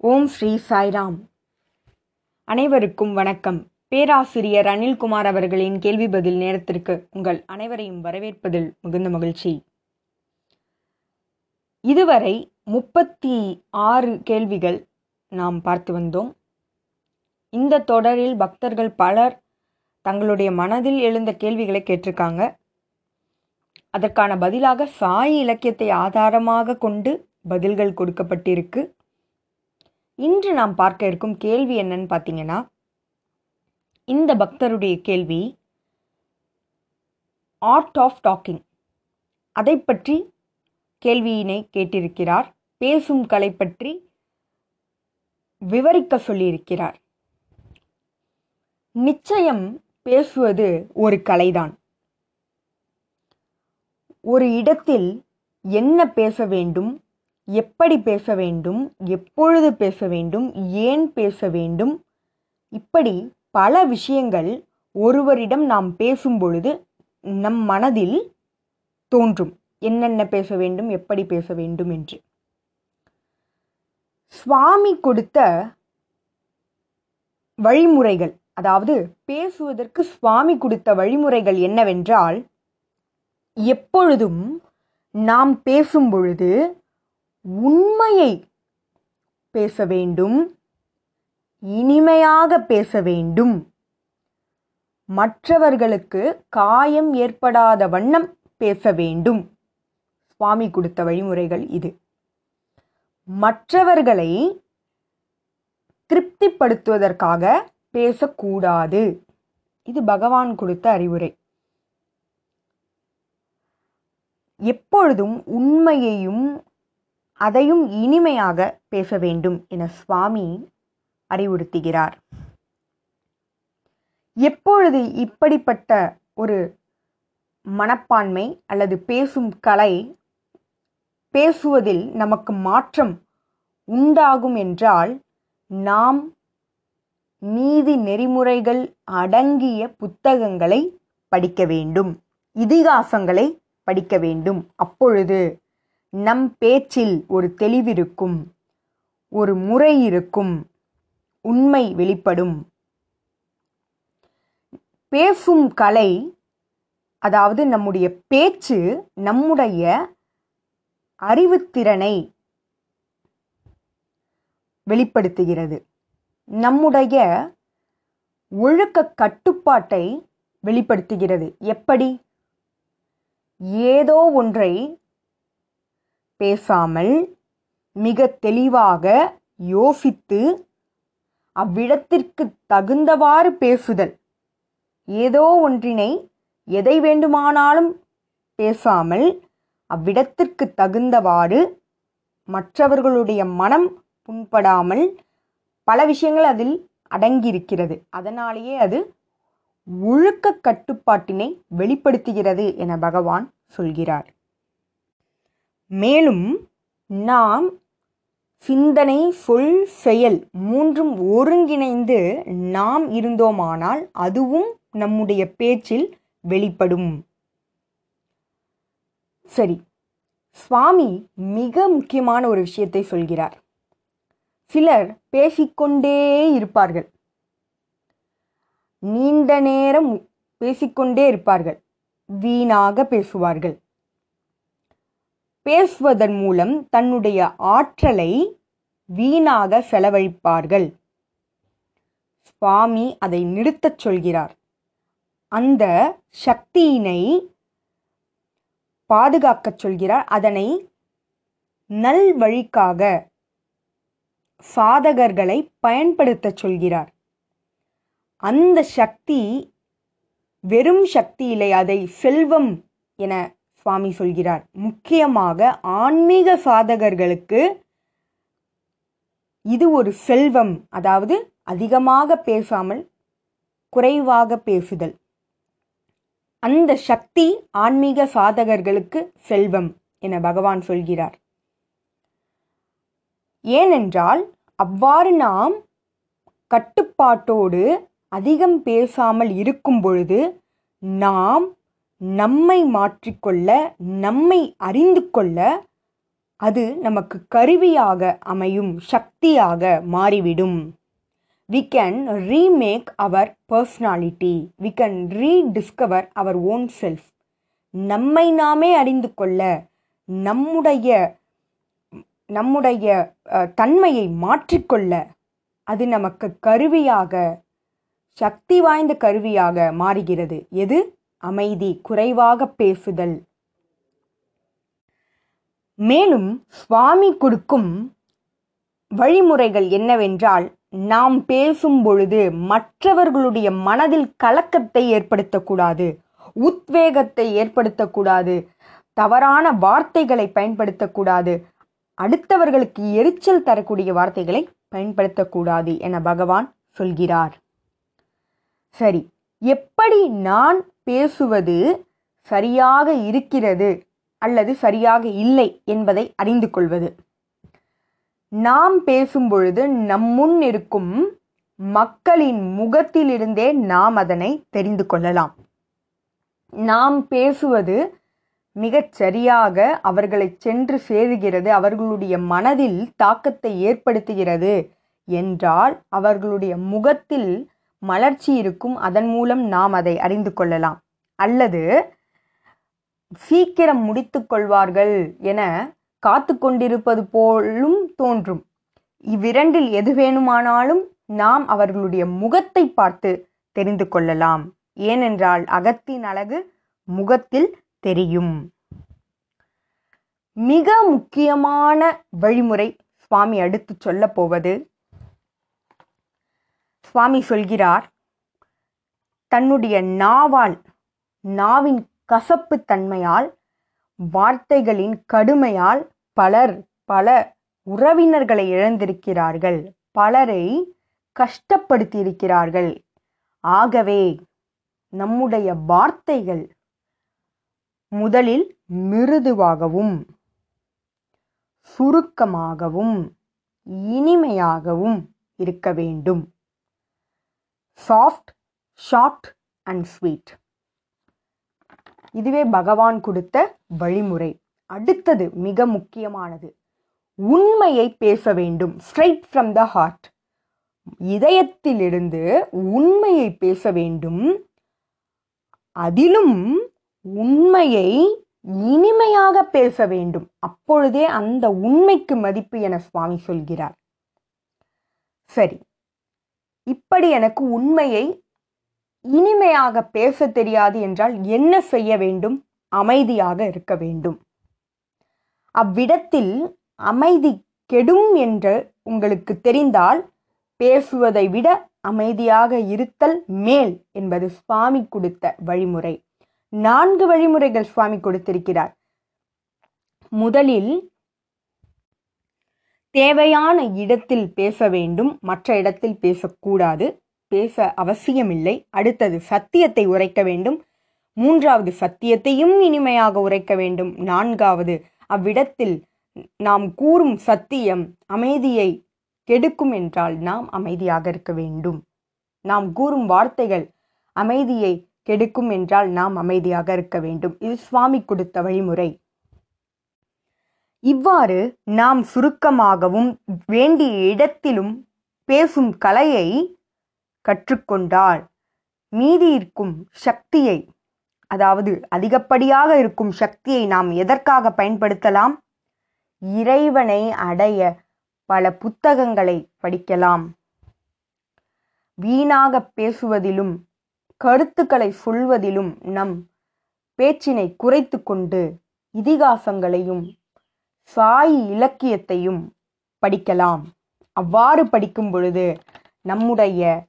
ஓம் ஸ்ரீ சாய்ராம். அனைவருக்கும் வணக்கம். பேராசிரியர் அனில்குமார் அவர்களின் கேள்வி பதில் நேரத்திற்கு உங்கள் அனைவரையும் வரவேற்பதில் மிகுந்த மகிழ்ச்சி. இதுவரை முப்பத்தி ஆறு கேள்விகள் நாம் பார்த்து வந்தோம். இந்த தொடரில் பக்தர்கள் பலர் தங்களுடைய மனதில் எழுந்த கேள்விகளை கேட்டிருக்காங்க. அதற்கான பதிலாக சாய் இலக்கியத்தை ஆதாரமாக கொண்டு பதில்கள் கொடுக்கப்பட்டிருக்கு. இன்று நாம் பார்க்க இருக்கும் கேள்வி என்னன்னு பார்த்தீங்கன்னா இந்த பக்தருடைய கேள்வி ஆர்ட் ஆஃப் டாக்கிங் அதை பற்றி கேள்வியினை கேட்டிருக்கிறார் பேசும் கலை பற்றி விவரிக்க சொல்லியிருக்கிறார். நிச்சயம் பேசுவது ஒரு கலைதான். ஒரு இடத்தில் என்ன பேச வேண்டும் எப்படி பேச வேண்டும் எப்பொழுது பேச வேண்டும் ஏன் பேச வேண்டும் இப்படி பல விஷயங்கள் ஒருவரிடம் நாம் பேசும் பொழுது நம் மனதில் தோன்றும். என்னென்ன பேச வேண்டும் எப்படி பேச வேண்டும் என்று. சுவாமி கொடுத்த வழிமுறைகள் அதாவது பேசுவதற்கு சுவாமி கொடுத்த வழிமுறைகள் என்னவென்றால் எப்பொழுதும் நாம் பேசும் பொழுது உண்மையை பேச வேண்டும் இனிமையாக பேச வேண்டும். மற்றவர்களுக்கு காயம் ஏற்படாத வண்ணம் பேச வேண்டும். சுவாமி கொடுத்த வழிமுறைகள் இது. மற்றவர்களை திருப்திப்படுத்துவதற்காக பேசக்கூடாது. இது பகவான் கொடுத்த அறிவுரை. எப்பொழுதும் உண்மையையும் அதையும் இனிமையாக பேச வேண்டும் என சுவாமி அறிவுறுத்துகிறார். எப்பொழுது இப்படிப்பட்ட ஒரு மனப்பான்மை அல்லது பேசும் கலை பேசுவதில் நமக்கு மாற்றம் உண்டாகும் என்றால் நாம் நீதி நெறிமுறைகள் அடங்கிய புத்தகங்களை படிக்க வேண்டும். இதிகாசங்களை படிக்க வேண்டும். அப்பொழுது நம் பேச்சில் ஒரு தெளிவிருக்கும் ஒரு முறை இருக்கும் உண்மை வெளிப்படும். பேசும் கலை அதாவது நம்முடைய பேச்சு நம்முடைய அறிவுத்திறனை வெளிப்படுத்துகிறது. நம்முடைய ஒழுக்க கட்டுப்பாட்டை வெளிப்படுத்துகிறது. எப்படி? ஏதோ ஒன்றை பேசாமல் மிக தெளிவாக யோசித்து அவ்விடத்திற்கு தகுந்தவாறு பேசுதல். ஏதோ ஒன்றினை எதை வேண்டுமானாலும் பேசாமல் அவ்விடத்திற்கு தகுந்தவாறு மற்றவர்களுடைய மனம் புண்படாமல் பல விஷயங்கள் அதில் அடங்கியிருக்கிறது. அதனாலேயே அது ஒழுக்க கட்டுப்பாட்டினை வெளிப்படுத்துகிறது என பகவான் சொல்கிறார். மேலும் நாம் சிந்தனை சொல் செயல் மூன்றும் ஒருங்கிணைந்து நாம் இருந்தோமானால் அதுவும் நம்முடைய பேச்சில் வெளிப்படும். சரி சுவாமி மிக முக்கியமான ஒரு விஷயத்தை சொல்கிறார். சிலர் பேசிக்கொண்டே இருப்பார்கள். நீண்ட நேரம் பேசிக்கொண்டே இருப்பார்கள். வீணாக பேசுவார்கள். பேசுவதன் மூலம் தன்னுடைய ஆற்றலை வீணாக செலவழிப்பார்கள். சுவாமி அதை நிறுத்தச் சொல்கிறார். அந்த சக்தியினை பாதுகாக்கச் சொல்கிறார். அதனை நல் வழிக்காக சாதகர்களை பயன்படுத்தச் சொல்கிறார். அந்த சக்தி வெறும் சக்தி இல்லை அதை செல்வம் என சுவாமி சொல்கிறார். முக்கியமாக ஆன்மீக சாதகர்களுக்கு இது ஒரு செல்வம். அதாவது அதிகமாக பேசாமல் குறைவாக பேசுதல். அந்த சக்தி ஆன்மீக சாதகர்களுக்கு செல்வம் என பகவான் சொல்கிறார். ஏனென்றால் அவ்வாறு நாம் கட்டுப்பாட்டோடு அதிகம் பேசாமல் இருக்கும் பொழுது நாம் நம்மை மாற்றிக்கொள்ள நம்மை அறிந்து கொள்ள அது நமக்கு கருவியாக அமையும் சக்தியாக மாறிவிடும். We can remake our personality we can rediscover our own self நம்மை நாமே அறிந்து கொள்ள நம்முடைய நம்முடைய தன்மையை மாற்றிக்கொள்ள அது நமக்கு கருவியாக சக்தி வாய்ந்த கருவியாக மாறுகிறது. எது? அமைதி குறைவாக பேசுதல். மேலும் சுவாமி கொடுக்கும் வழிமுறைகள் என்னவென்றால் நாம் பேசும் பொழுது மற்றவர்களுடைய மனதில் கலக்கத்தை ஏற்படுத்தக்கூடாது உத்வேகத்தை ஏற்படுத்தக்கூடாது தவறான வார்த்தைகளை பயன்படுத்தக்கூடாது அடுத்தவர்களுக்கு எரிச்சல் தரக்கூடிய வார்த்தைகளை பயன்படுத்தக்கூடாது என பகவான் சொல்கிறார். சரி எப்படி நான் பேசுவது சரியாக இருக்கிறது அல்லது சரியாக இல்லை என்பதை அறிந்து கொள்வது. நாம் பேசும் பொழுது நம்முன் இருக்கும் மக்களின் முகத்திலிருந்தே நாம் அதனை தெரிந்து கொள்ளலாம். நாம் பேசுவது மிகச் சரியாக அவர்களை சென்று சேருகிறது அவர்களுடைய மனதில் தாக்கத்தை ஏற்படுத்துகிறது என்றால் அவர்களுடைய முகத்தில் மலர்ச்சி இருக்கும் அதன் மூலம் நாம் அதை அறிந்து கொள்ளலாம். அல்லது சீக்கிரம் முடித்து கொள்வார்கள் என காத்து கொண்டிருப்பது போலும் தோன்றும். இவ்விரண்டில் எது வேணுமானாலும் நாம் அவர்களுடைய முகத்தை பார்த்து தெரிந்து கொள்ளலாம். ஏனென்றால் அகத்தின் அழகு முகத்தில் தெரியும். மிக முக்கியமான வழிமுறை சுவாமி அடுத்து சொல்லப் போவது சுவாமி சொல்கிறார் தன்னுடைய நாவால் நாவின் கசப்பு தன்மையால் வார்த்தைகளின் கடுமையால் பலர் பல உறவினர்களை இழந்திருக்கிறார்கள். பலரை கஷ்டப்படுத்தியிருக்கிறார்கள். ஆகவே நம்முடைய வார்த்தைகள் முதலில் மிருதுவாகவும் சுருக்கமாகவும் இனிமையாகவும் இருக்க வேண்டும். சாஃப்ட் ஷார்ட் அண்ட் ஸ்வீட் இதுவே பகவான் கொடுத்த வழிமுறை. அடுத்தது மிக முக்கியமானது. உண்மையை பேச வேண்டும். ஸ்ட்ரைட் ஃப்ரம் த ஹார்ட் இதயத்திலிருந்து உண்மையை பேச வேண்டும். அதிலும் உண்மையை இனிமையாக பேச வேண்டும். அப்பொழுதே அந்த உண்மைக்கு மதிப்பு என சுவாமி சொல்கிறார். சரி. இப்படி எனக்கு உண்மையை இனிமையாக பேச தெரியாது என்றால் என்ன செய்ய வேண்டும்? அமைதியாக இருக்க வேண்டும். அவ்விடத்தில் அமைதி கெடும் என்று உங்களுக்கு தெரிந்தால் பேசுவதை விட அமைதியாக இருத்தல் மேல் என்பது சுவாமி கொடுத்த வழிமுறை. நான்கு வழிமுறைகள் சுவாமி கொடுத்திருக்கிறார். முதலில் தேவையான இடத்தில் பேச வேண்டும் மற்ற இடத்தில் பேசக்கூடாது. பேச அவசியமில்லை. அடுத்தது சத்தியத்தை உரைக்க வேண்டும். மூன்றாவது சத்தியத்தையும் இனிமையாக உரைக்க வேண்டும். நான்காவது அவ்விடத்தில் நாம் கூறும் சத்தியம் அமைதியை கெடுக்கும் என்றால் நாம் அமைதியாக இருக்க வேண்டும். நாம் கூறும் வார்த்தைகள் அமைதியை கெடுக்கும் என்றால் நாம் அமைதியாக இருக்க வேண்டும். இது சுவாமி கொடுத்த வழிமுறை. இவ்வாறு நாம் சுருக்கமாகவும் வேண்டிய இடத்திலும் பேசும் கலையை கற்றுக்கொண்டால் மீதி இருக்கும் சக்தியை அதாவது அதிகப்படியாக இருக்கும் சக்தியை நாம் எதற்காக பயன்படுத்தலாம்? இறைவனை அடைய பல புத்தகங்களை படிக்கலாம். வீணாக பேசுவதிலும் கருத்துக்களை சொல்வதிலும் நம் பேச்சினை குறைத்து கொண்டு இதிகாசங்களையும் சாய் இலக்கியத்தையும் படிக்கலாம். அவ்வாறு படிக்கும் பொழுது நம்முடைய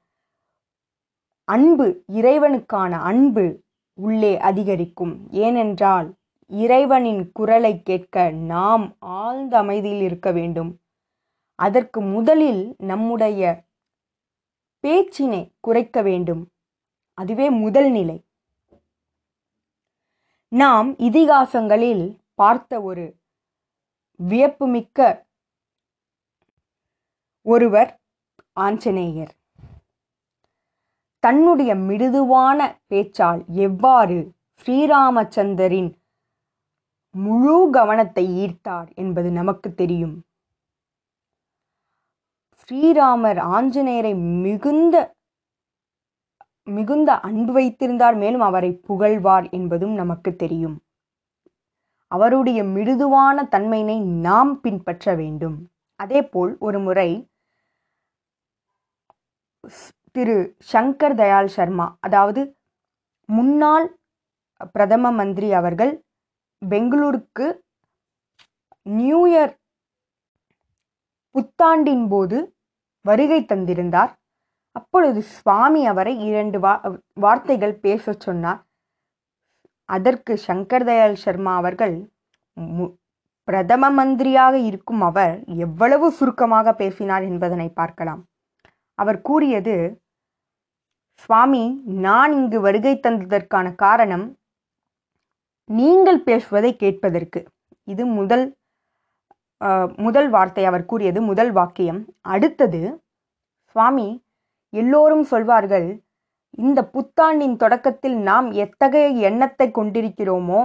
அன்பு இறைவனுக்கான அன்பு உள்ளே அதிகரிக்கும். ஏனென்றால் இறைவனின் குரலை கேட்க நாம் ஆழ்ந்த அமைதியில் இருக்க வேண்டும். அதற்கு முதலில் நம்முடைய பேச்சினை குறைக்க வேண்டும். அதுவே முதல் நிலை. நாம் இதிகாசங்களில் பார்த்த ஒரு வியப்புமிக்க ஒருவர் ஆஞ்சநேயர். தன்னுடைய மிருதுவான பேச்சால் எவ்வாறு ஸ்ரீராமச்சந்தரின் முழு கவனத்தை ஈர்த்தார் என்பது நமக்கு தெரியும். ஸ்ரீராமர் ஆஞ்சநேயரை மிகுந்த மிகுந்த அன்பு வைத்திருந்தார் மேலும் அவரை புகழ்வார் என்பதும் நமக்கு தெரியும். அவருடைய மிருதுவான தன்மையினை நாம் பின்பற்ற வேண்டும். அதேபோல் ஒரு முறை திரு சங்கர் தயாள் சர்மா அதாவது முன்னாள் பிரதம மந்திரி அவர்கள் பெங்களூருக்கு நியூ இயர் புத்தாண்டின் போது வருகை தந்திருந்தார். அப்பொழுது சுவாமி அவரை இரண்டு வா வார்த்தைகள் பேச சொன்னார். அதற்கு சங்கர் தயாள் சர்மா அவர்கள் பிரதம மந்திரியாக இருக்கும் அவர் எவ்வளவு சுருக்கமாக பேசினார் என்பதனை பார்க்கலாம். அவர் கூறியது சுவாமி நான் இங்கு வருகை தந்ததற்கான காரணம் நீங்கள் பேசுவதை கேட்பதற்கு. இது முதல் முதல் வார்த்தை அவர் கூறியது முதல் வாக்கியம். அடுத்தது சுவாமி எல்லோரும் சொல்வார்கள் இந்த புத்தாண்டின் தொடக்கத்தில் நாம் எத்தகைய எண்ணத்தை கொண்டிருக்கிறோமோ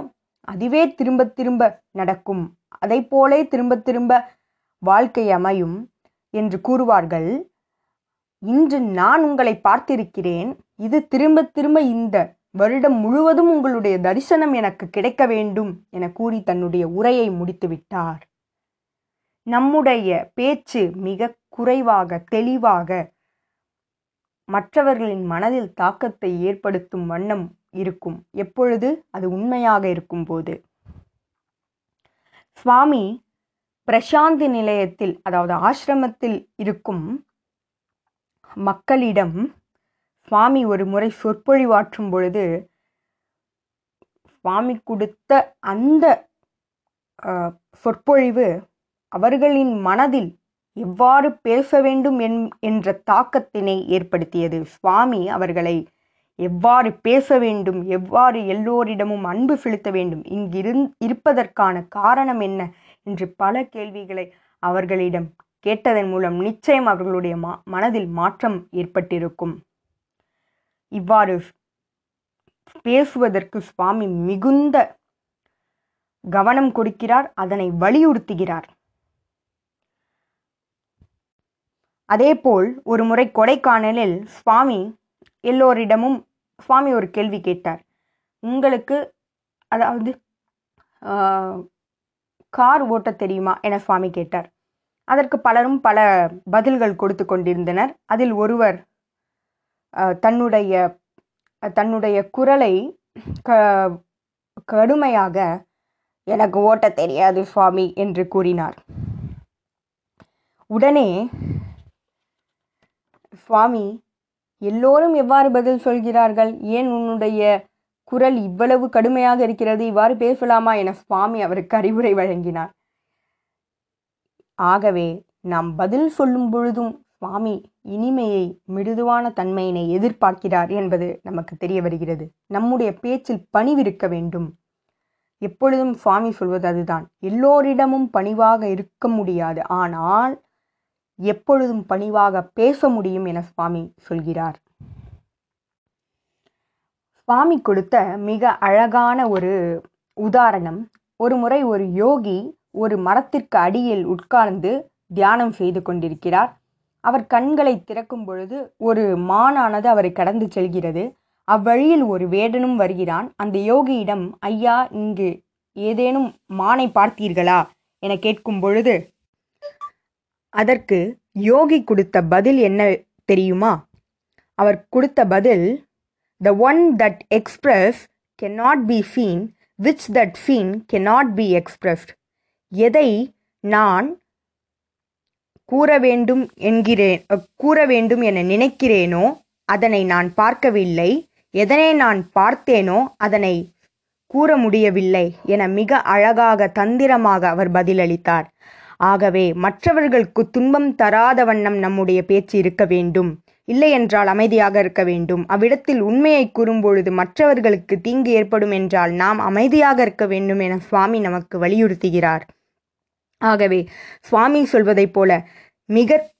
அதுவே திரும்ப திரும்ப நடக்கும். அதை போலே திரும்ப திரும்ப வாழ்க்கை அமையும் என்று கூறுவார்கள். இன்று நான் உங்களை பார்த்திருக்கிறேன். இது திரும்ப திரும்ப இந்த வருடம் முழுவதும் உங்களுடைய தரிசனம் எனக்கு கிடைக்க வேண்டும் என கூறி தன்னுடைய உரையை முடித்துவிட்டார் நம்முடைய பேச்சு மிக குறைவாக தெளிவாக மற்றவர்களின் மனதில் தாக்கத்தை ஏற்படுத்தும் வண்ணம் இருக்கும். எப்பொழுது? அது உண்மையாக இருக்கும் போது சுவாமி பிரசாந்தி நிலையத்தில் அதாவது ஆசிரமத்தில் இருக்கும் மக்களிடம் சுவாமி ஒரு முறை சொற்பொழிவாற்றும் பொழுது சுவாமி கொடுத்த அந்த சொற்பொழிவு அவர்களின் மனதில் எவ்வாறு பேச வேண்டும் என்ற தாக்கத்தினை ஏற்படுத்தியது. சுவாமி அவர்களை எவ்வாறு பேச வேண்டும் எவ்வாறு எல்லோரிடமும் அன்பு செலுத்த வேண்டும் இங்கிருந் இருப்பதற்கான காரணம் என்ன என்று பல கேள்விகளை அவர்களிடம் கேட்டதன் மூலம் நிச்சயம் அவர்களுடைய மா மனதில் மாற்றம் ஏற்பட்டிருக்கும். இவ்வாறு பேசுவதற்கு சுவாமி மிகுந்த கவனம் கொடுக்கிறார் அதனை வலியுறுத்துகிறார். அதேபோல் ஒரு முறை கொடைக்கானலில் சுவாமி எல்லோரிடமும் சுவாமி ஒரு கேள்வி கேட்டார். உங்களுக்கு அதாவது கார் ஓட்ட தெரியுமா? என சுவாமி கேட்டார். அதற்கு பலரும் பல பதில்கள் கொடுத்து கொண்டிருந்தனர். அதில் ஒருவர் தன்னுடைய தன்னுடைய குரலை க கடுமையாக எனக்கு ஓட்ட தெரியாது சுவாமி என்று கூறினார். உடனே சுவாமி எல்லோரும் எவ்வாறு பதில் சொல்கிறார்கள்? ஏன் உன்னுடைய குரல் இவ்வளவு கடுமையாக இருக்கிறது? இவ்வாறு பேசலாமா என சுவாமி அவருக்கு அறிவுரை வழங்கினார். ஆகவே நாம் பதில் சொல்லும் பொழுதும் சுவாமி இனிமையை மிருதுவான தன்மையினை எதிர்பார்க்கிறார் என்பது நமக்கு தெரிய வருகிறது. நம்முடைய பேச்சில் பணிவிருக்க வேண்டும். எப்பொழுதும் சுவாமி சொல்வது அதுதான். எல்லோரிடமும் பணிவாக இருக்க முடியாது. ஆனால் எப்பொழுதும் பணிவாக பேச முடியும் என சுவாமி சொல்கிறார். சுவாமி கொடுத்த மிக அழகான ஒரு உதாரணம் ஒரு முறை ஒரு யோகி ஒரு மரத்திற்கு அடியில் உட்கார்ந்து தியானம் செய்து கொண்டிருக்கிறார். அவர் கண்களை திறக்கும் பொழுது ஒரு மானானது அவரை கடந்து செல்கிறது. அவ்வழியில் ஒரு வேடனும் வருகிறான். அந்த யோகியிடம் ஐயா இங்கு ஏதேனும் மானை பார்த்தீர்களா? என கேட்கும் பொழுது அதற்கு யோகி கொடுத்த பதில் என்ன தெரியுமா? அவர் கொடுத்த பதில் the one that express cannot be fine which that fine cannot be expressed எதை நான் கூற வேண்டும் என்கிறேன் கூற வேண்டும் என நினைக்கிறேனோ அதனை நான் பார்க்கவில்லை. எதனை நான் பார்த்தேனோ அதனை கூற முடியவில்லை என மிக அழகாக தந்திரமாக அவர் பதிலளித்தார். ஆகவே மற்றவர்களுக்கு துன்பம் தராத வண்ணம் நம்முடைய பேச்சு இருக்க வேண்டும். இல்லையென்றால் அமைதியாக இருக்க வேண்டும். அவ்விடத்தில் உண்மையை கூறும்பொழுது மற்றவர்களுக்கு தீங்கு ஏற்படும் என்றால் நாம் அமைதியாக இருக்க வேண்டும் என சுவாமி நமக்கு வலியுறுத்துகிறார். ஆகவே சுவாமி சொல்வதைப் போல மிக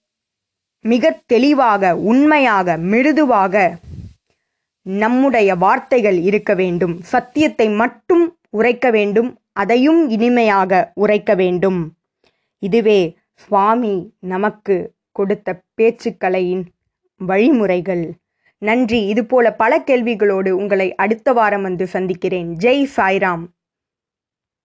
மிக தெளிவாக உண்மையாக மிருதுவாக நம்முடைய வார்த்தைகள் இருக்க வேண்டும். சத்தியத்தை மட்டும் உரைக்க வேண்டும். அதையும் இனிமையாக உரைக்க வேண்டும். இதுவே சுவாமி நமக்கு கொடுத்த பேச்சுக்கலையின் வழிமுறைகள். நன்றி. இதுபோல பல கேள்விகளோடு உங்களை அடுத்த வாரம் வந்து சந்திக்கிறேன். ஜெய் சாய்ராம்.